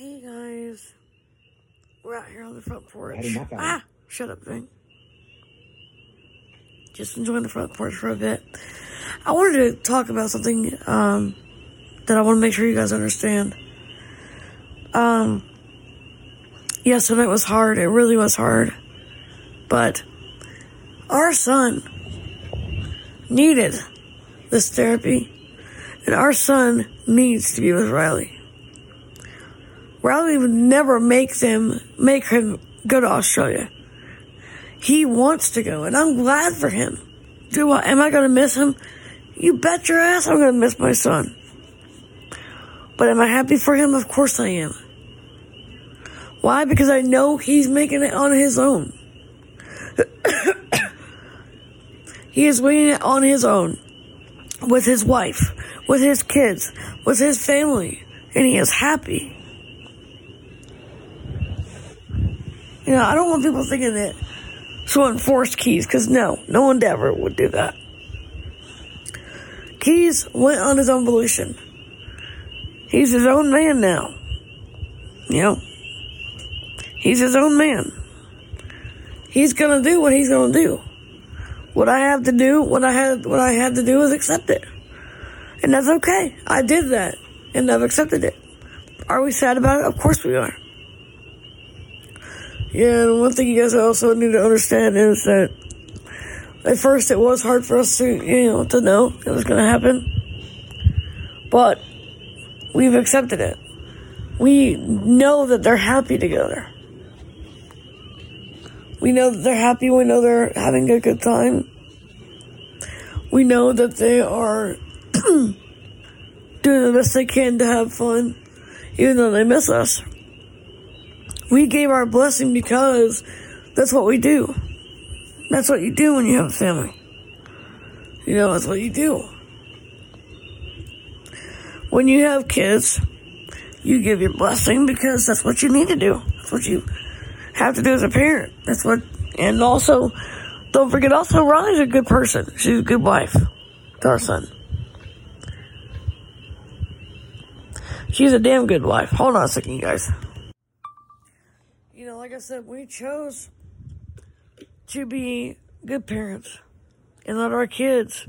Hey guys, we're out here on the front porch. How did that go? Ah, shut up, thing. Just enjoying the front porch for a bit. I wanted to talk about something um, that I want to make sure you guys understand. Um, yes, tonight was hard. It really was hard, but our son needed this therapy, and our son needs to be with Riley. Riley would never make them make him go to Australia. He wants to go, and I'm glad for him. Do I? Am I going to miss him? You bet your ass I'm going to miss my son. But am I happy for him? Of course I am. Why? Because I know he's making it on his own. he is winning it on his own. With his wife, with his kids, with his family, and he is happy. You know, I don't want people thinking that someone forced Keys, because no, no one ever would do that. Keys went on his own volition. He's his own man now. You know, he's his own man. He's gonna do what he's gonna do. What I have to do, what I had, what I had to do is accept it, and that's okay. I did that, and I've accepted it. Are we sad about it? Of course we are. Yeah, and one thing you guys also need to understand is that at first it was hard for us to, you know, to know it was going to happen. But we've accepted it. We know that they're happy together. We know that they're happy. We know they're having a good time. We know that they are doing the best they can to have fun, even though they miss us. We gave our blessing because that's what we do. That's what you do when you have a family. You know, that's what you do. When you have kids, you give your blessing because that's what you need to do. That's what you have to do as a parent. That's what, and also, don't forget also, Riley's a good person. She's a good wife to our son. She's a damn good wife. Hold on a second, you guys. Like I said, we chose to be good parents and let our kids,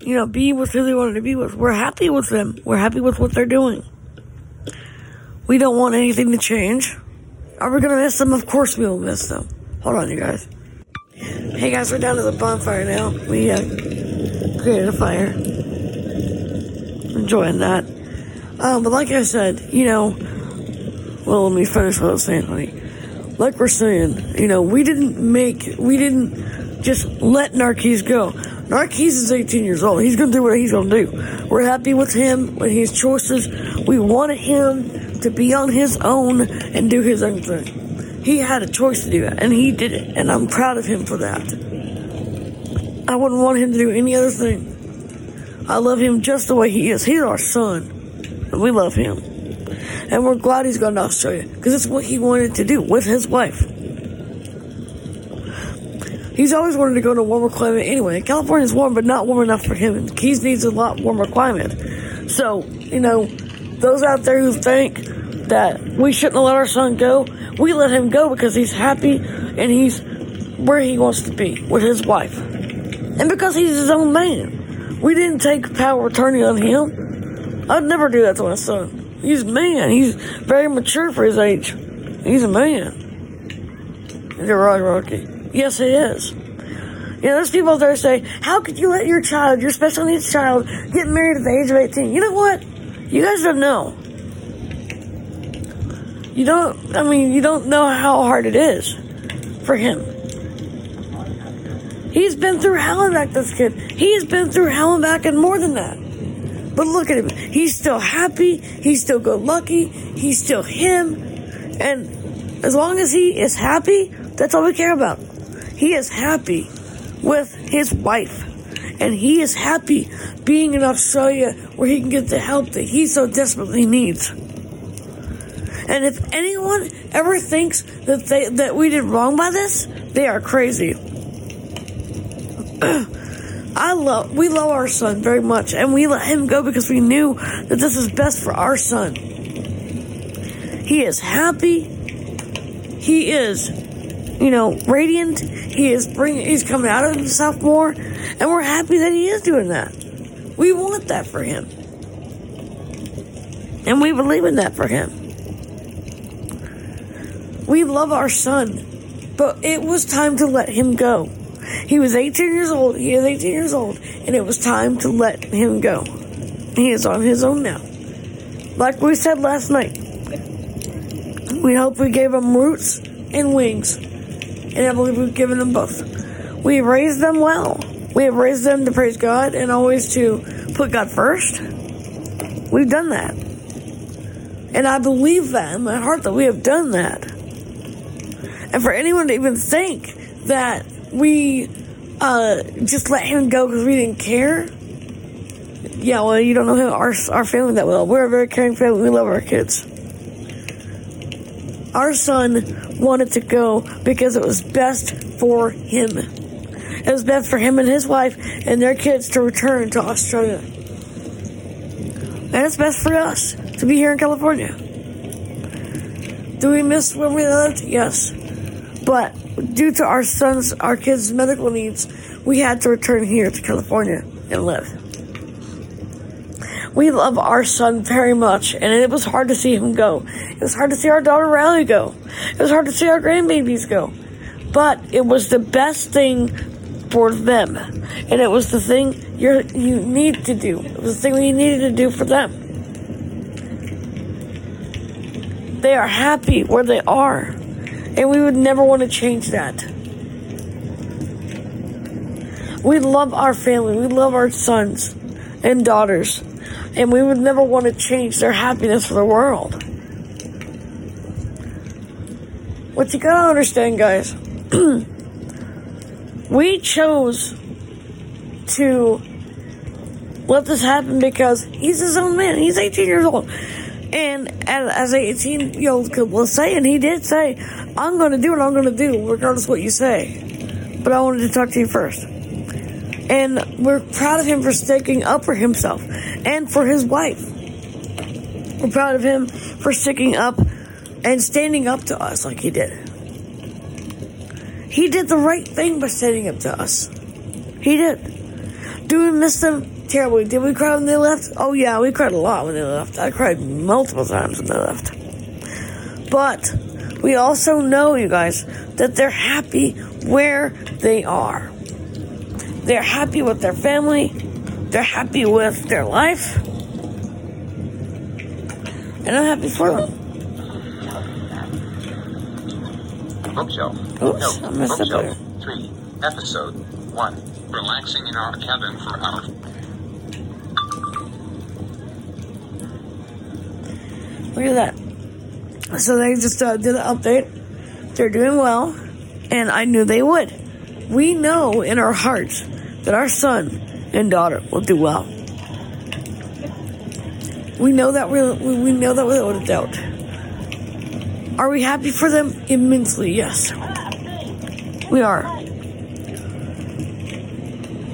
you know, be with who they wanted to be with. We're happy with them. We're happy with what they're doing. We don't want anything to change. Are we gonna miss them? Of course we will miss them. Hold on, you guys. Hey guys, we're down to the bonfire now. We uh, created a fire. Enjoying that. Um, but like I said, you know, well, let me finish what I was saying, honey. Like we're saying, you know, we didn't make, we didn't just let Marquise go. Marquise is 18 years old. He's gonna do what he's gonna do. We're happy with him, with his choices. We wanted him to be on his own and do his own thing. He had a choice to do that, and he did it, and I'm proud of him for that. I wouldn't want him to do any other thing. I love him just the way he is. He's our son, and we love him. And we're glad he's gone to Australia because it's what he wanted to do with his wife. He's always wanted to go to a warmer climate anyway. California's warm, but not warm enough for him. Keys needs a lot warmer climate. So, you know, those out there who think that we shouldn't let our son go, we let him go because he's happy and he's where he wants to be with his wife. And because he's his own man. We didn't take power of attorney on him. I'd never do that to my son. He's a man. He's very mature for his age. He's a man. You're right, Rocky. Yes, he is. You know, there's people out there say, how could you let your child, your special needs child, get married at the age of 18? You know what? You guys don't know. You don't, I mean, you don't know how hard it is for him. He's been through hell and back, this kid. He's been through hell and back and more than that. But look at him. He's still happy. He's still good lucky. He's still him. And as long as he is happy, that's all we care about. He is happy with his wife. And he is happy being in Australia where he can get the help that he so desperately needs. And if anyone ever thinks that they that we did wrong by this, they are crazy. I love we love our son very much and we let him go because we knew that this is best for our son. He is happy. He is, you know, radiant. He is bringing, he's coming out of himself more. And we're happy that he is doing that. We want that for him. And we believe in that for him. We love our son, but it was time to let him go. He was 18 years old. He is 18 years old, and it was time to let him go. He is on his own now. Like we said last night, we hope we gave him roots and wings, and I believe we've given them both. We raised them well. We have raised them to praise God and always to put God first. We've done that. And I believe that in my heart that we have done that. And for anyone to even think that we uh, just let him go because we didn't care, yeah, well, you don't know our, our family that well. We're a very caring family. We love our kids. Our son wanted to go because it was best for him. It was best for him and his wife and their kids to return to Australia. And it's best for us to be here in California. Do we miss where we lived? Yes. But due to our son's, our kids' medical needs, we had to return here to California and live. We love our son very much, and it was hard to see him go. It was hard to see our daughter Riley go. It was hard to see our grandbabies go. But it was the best thing for them. And it was the thing you you need to do. It was the thing we needed to do for them. They are happy where they are. And we would never want to change that. We love our family. We love our sons and daughters. And we would never want to change their happiness for the world. What you gotta understand, guys, we chose to let this happen because he's his own man. He's 18 years old. And as, as 18 year old was saying, he did say, I'm going to do what I'm going to do, regardless what you say. But I wanted to talk to you first. And we're proud of him for sticking up for himself and for his wife. We're proud of him for sticking up and standing up to us like he did. He did the right thing by standing up to us. He did. Do we miss them terribly? Did we cry when they left? Oh yeah, we cried a lot when they left. I cried multiple times when they left. But we also know, you guys, that they're happy where they are. They're happy with their family. They're happy with their life. And I'm happy for them. Bookshelf. Oops, I messed up Bookshelf. there. 3. Episode 1. Relaxing in our cabin for our... Look at that. So they just uh, did an update. They're doing well, and I knew they would. We know in our hearts that our son and daughter will do well. We know that we we know that without a doubt. Are we happy for them? Immensely, yes. We are.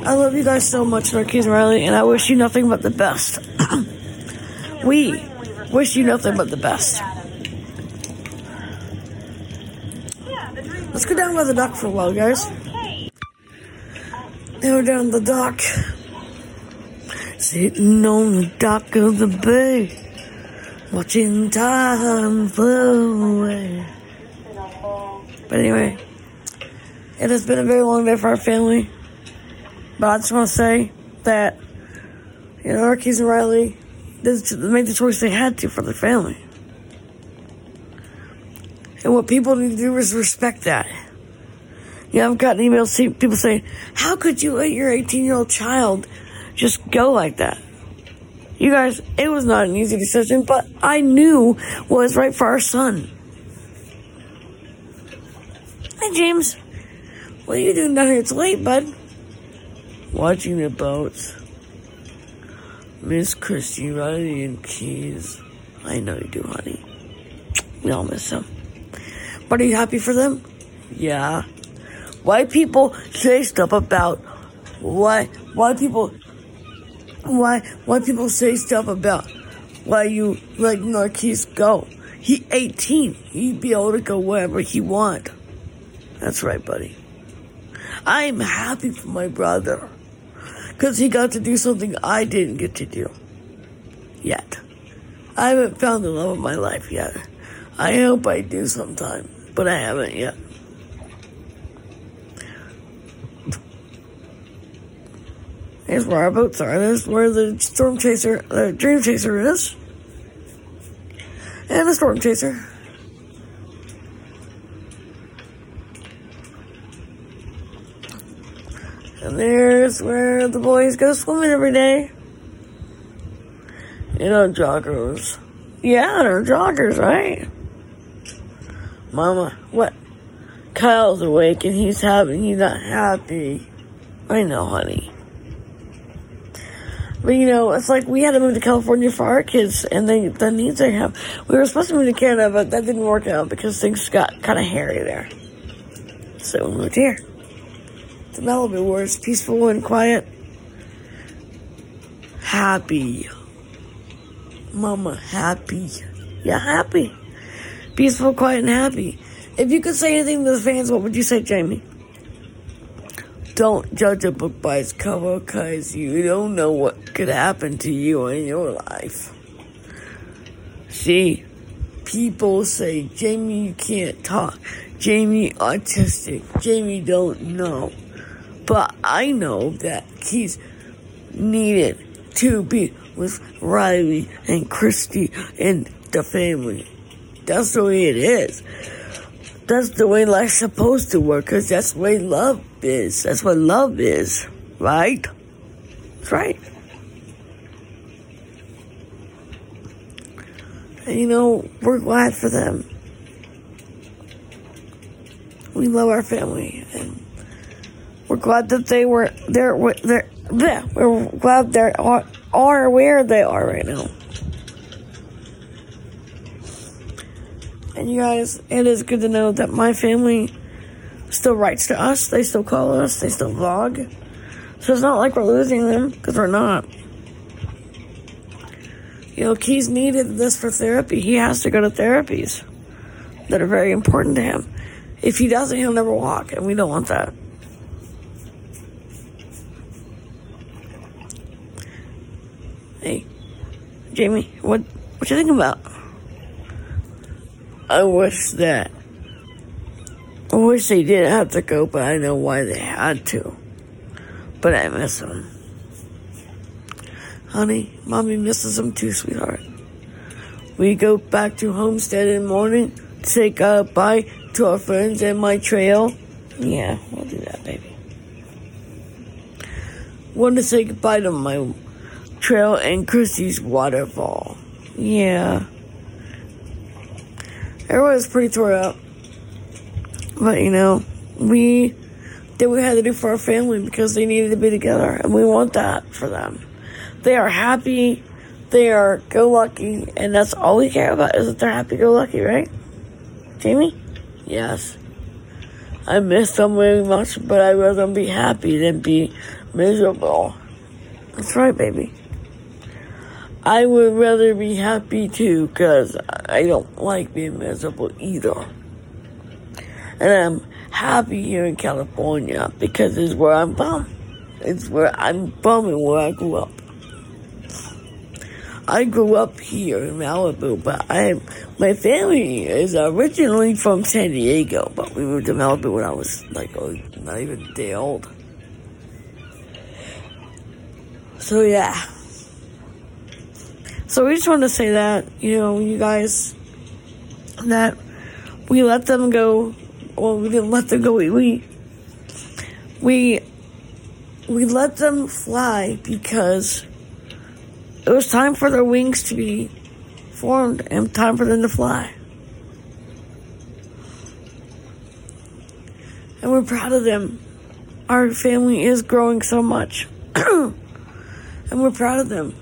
I love you guys so much, Marquise Riley, and I wish you nothing but the best. we wish you nothing but the best. Let's go down by the dock for a while, guys. Now we're down the dock. Sitting on the dock of the bay. Watching time flow away. But anyway, it has been a very long day for our family. But I just want to say that, you know, Marquise and Riley did- made the choice they had to for their family. And what people need to do is respect that. You know, I've gotten emails, people saying, how could you let your 18 year old child just go like that? You guys, it was not an easy decision, but I knew what was right for our son. Hi, James. What are you doing down here? It's late, bud. Watching the boats. Miss Christy, Riley, and Keys. I know you do, honey. We all miss them. But are you happy for them? Yeah. Why people say stuff about why why people why why people say stuff about why you let Marquise go. He 18. He'd be able to go wherever he want. That's right, buddy. I'm happy for my brother. Cause he got to do something I didn't get to do. Yet. I haven't found the love of my life yet. I hope I do sometime, but I haven't yet. Here's where our boats are. There's where the storm chaser, the dream chaser is. And the storm chaser. There's where the boys go swimming every day. In our joggers. Yeah, they're joggers, right? Mama, what? Kyle's awake and he's having, he's not happy. I know, honey. But you know, it's like we had to move to California for our kids and they, the needs they have. We were supposed to move to Canada, but that didn't work out because things got kind of hairy there. So we moved here. To Malibu where it's peaceful and quiet. Happy. Mama, happy. Yeah, happy. Peaceful, quiet, and happy. If you could say anything to the fans, what would you say, Jamie? Don't judge a book by its cover because you don't know what could happen to you in your life. See, people say, Jamie, you can't talk. Jamie, autistic. Jamie, don't know. But I know that he's needed to be with Riley and Christy and the family. That's the way it is. That's the way life's supposed to work, because that's the way love is. That's what love is, right? That's right. And you know, we're glad for them. We love our family, we're glad that they were there. They're, we're glad they are, are where they are right now. And you guys, it is good to know that my family still writes to us. They still call us. They still vlog. So it's not like we're losing them, because we're not. You know, Keys needed this for therapy. He has to go to therapies that are very important to him. If he doesn't, he'll never walk, and we don't want that. Jamie, what what you think about? I wish that. I wish they didn't have to go, but I know why they had to. But I miss them. Honey, mommy misses them too, sweetheart. We go back to Homestead in the morning say goodbye to our friends and my trail. Yeah, we'll do that, baby. Want to say goodbye to my trail and Chrissy's waterfall. Yeah. Everyone's pretty tore up. But you know, we did what we had to do for our family because they needed to be together and we want that for them. They are happy, they are go lucky, and that's all we care about is that they're happy go lucky, right? Jamie? Yes. I miss them very much, but I'd rather be happy than be miserable. That's right, baby. I would rather be happy too, because I don't like being miserable either. And I'm happy here in California because it's where I'm from. It's where I'm from and where I grew up. I grew up here in Malibu, but I, my family is originally from San Diego, but we moved to Malibu when I was like not even a day old. So yeah. So we just want to say that, you know, you guys, that we let them go. Well, we didn't let them go. We, we, we, we let them fly because it was time for their wings to be formed and time for them to fly. And we're proud of them. Our family is growing so much. and we're proud of them.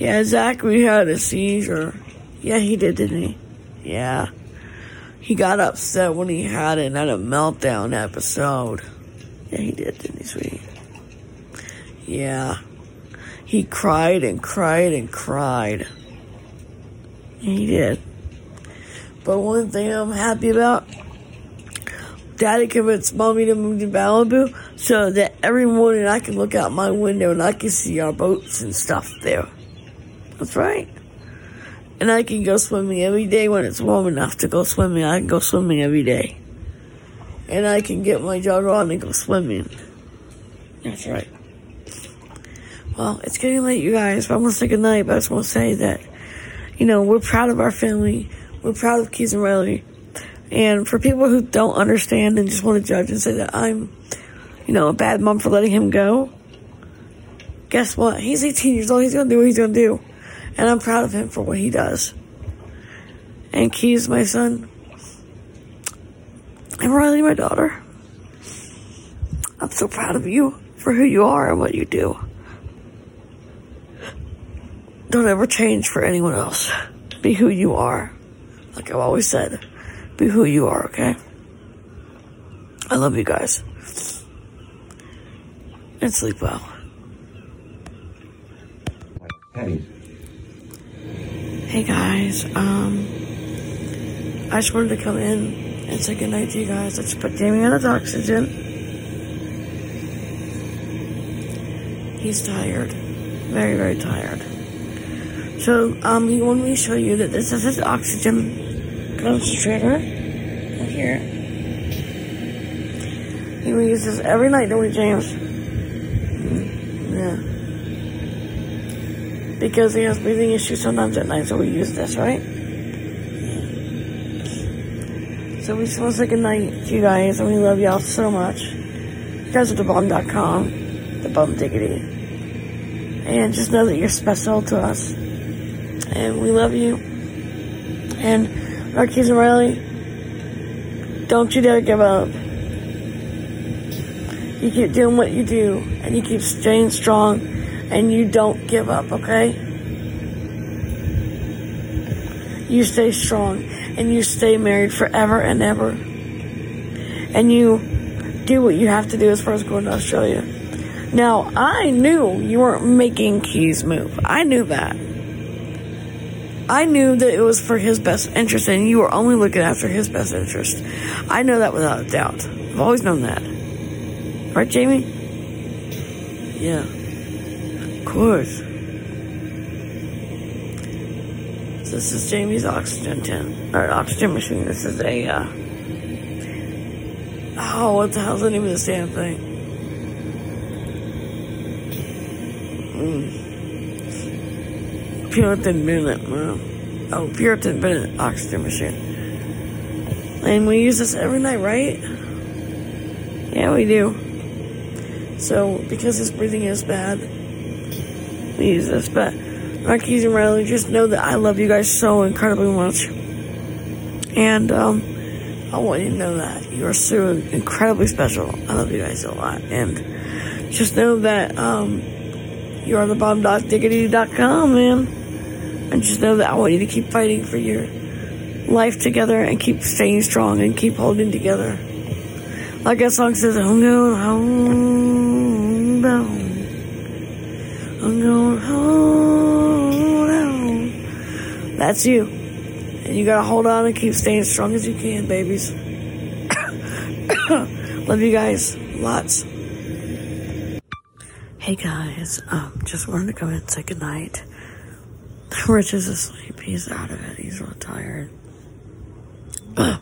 Yeah, Zachary had a seizure. Yeah, he did, didn't he? Yeah. He got upset when he had it had a meltdown episode. Yeah, he did, didn't he, sweetie? Yeah. He cried and cried and cried. He did. But one thing I'm happy about, Daddy convinced Mommy to move to Malibu so that every morning I can look out my window and I can see our boats and stuff there. That's right. And I can go swimming every day when it's warm enough to go swimming. I can go swimming every day. And I can get my jogger on and go swimming. That's right. Well, it's getting late, you guys, I'm gonna say goodnight, but I just wanna say that, you know, we're proud of our family. We're proud of Keys and Riley. And for people who don't understand and just want to judge and say that I'm, you know, a bad mom for letting him go, guess what? He's 18 years old. He's gonna do what he's gonna do. And I'm proud of him for what he does. And Keys, my son. And Riley, my daughter. I'm so proud of you for who you are and what you do. Don't ever change for anyone else. Be who you are. Like I've always said, be who you are, okay? I love you guys. And sleep well. Hey guys, um, I just wanted to come in and say goodnight to you guys. Let's put Jamie on his oxygen. He's tired. Very, very tired. So, um, he wanted me to show you that this is his oxygen concentrator. Right here. He uses every night, don't we, James? Because he has breathing issues sometimes at night, so we use this, right? So we just want to say goodnight to you guys, and we love y'all so much. You guys are thebomb.com, the bum diggity. And just know that you're special to us. And we love you. And Marquise and Riley, don't you dare give up. You keep doing what you do, and you keep staying strong, and you don't give up, okay? You stay strong, and you stay married forever and ever. And you do what you have to do as far as going to Australia. Now, I knew you weren't making Keys move. I knew that. I knew that it was for his best interest, and you were only looking after his best interest. I know that without a doubt. I've always known that. Right, Jamie? Yeah. Of course. This is Jamie's oxygen tent, or oxygen machine. This is a, uh, oh, what the hell's the name of this damn thing? Mm. Puritan Bennett, man. Oh, Puritan Bennett oxygen machine. And we use this every night, right? Yeah, we do. So, because his breathing is bad, use this. But, Marquise and Riley, just know that I love you guys so incredibly much. And, um, I want you to know that you are so incredibly special. I love you guys a lot. And just know that, um, you are the bomb.diggity.com, man. And just know that I want you to keep fighting for your life together and keep staying strong and keep holding together. Like that song says, going home down. I'm going home. That's you. And you gotta hold on and keep staying strong as you can, babies. Love you guys. Lots. Hey guys, um, just wanted to come in and say goodnight. Rich is asleep. He's out of it. He's real tired.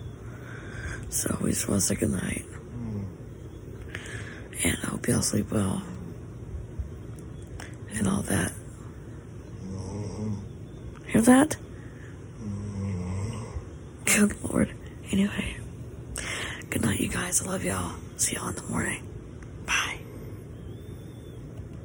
so we just want to say goodnight. And I hope y'all sleep well. And all that. Hear that? Good lord. Anyway. Good night, you guys. I love y'all. See y'all in the morning.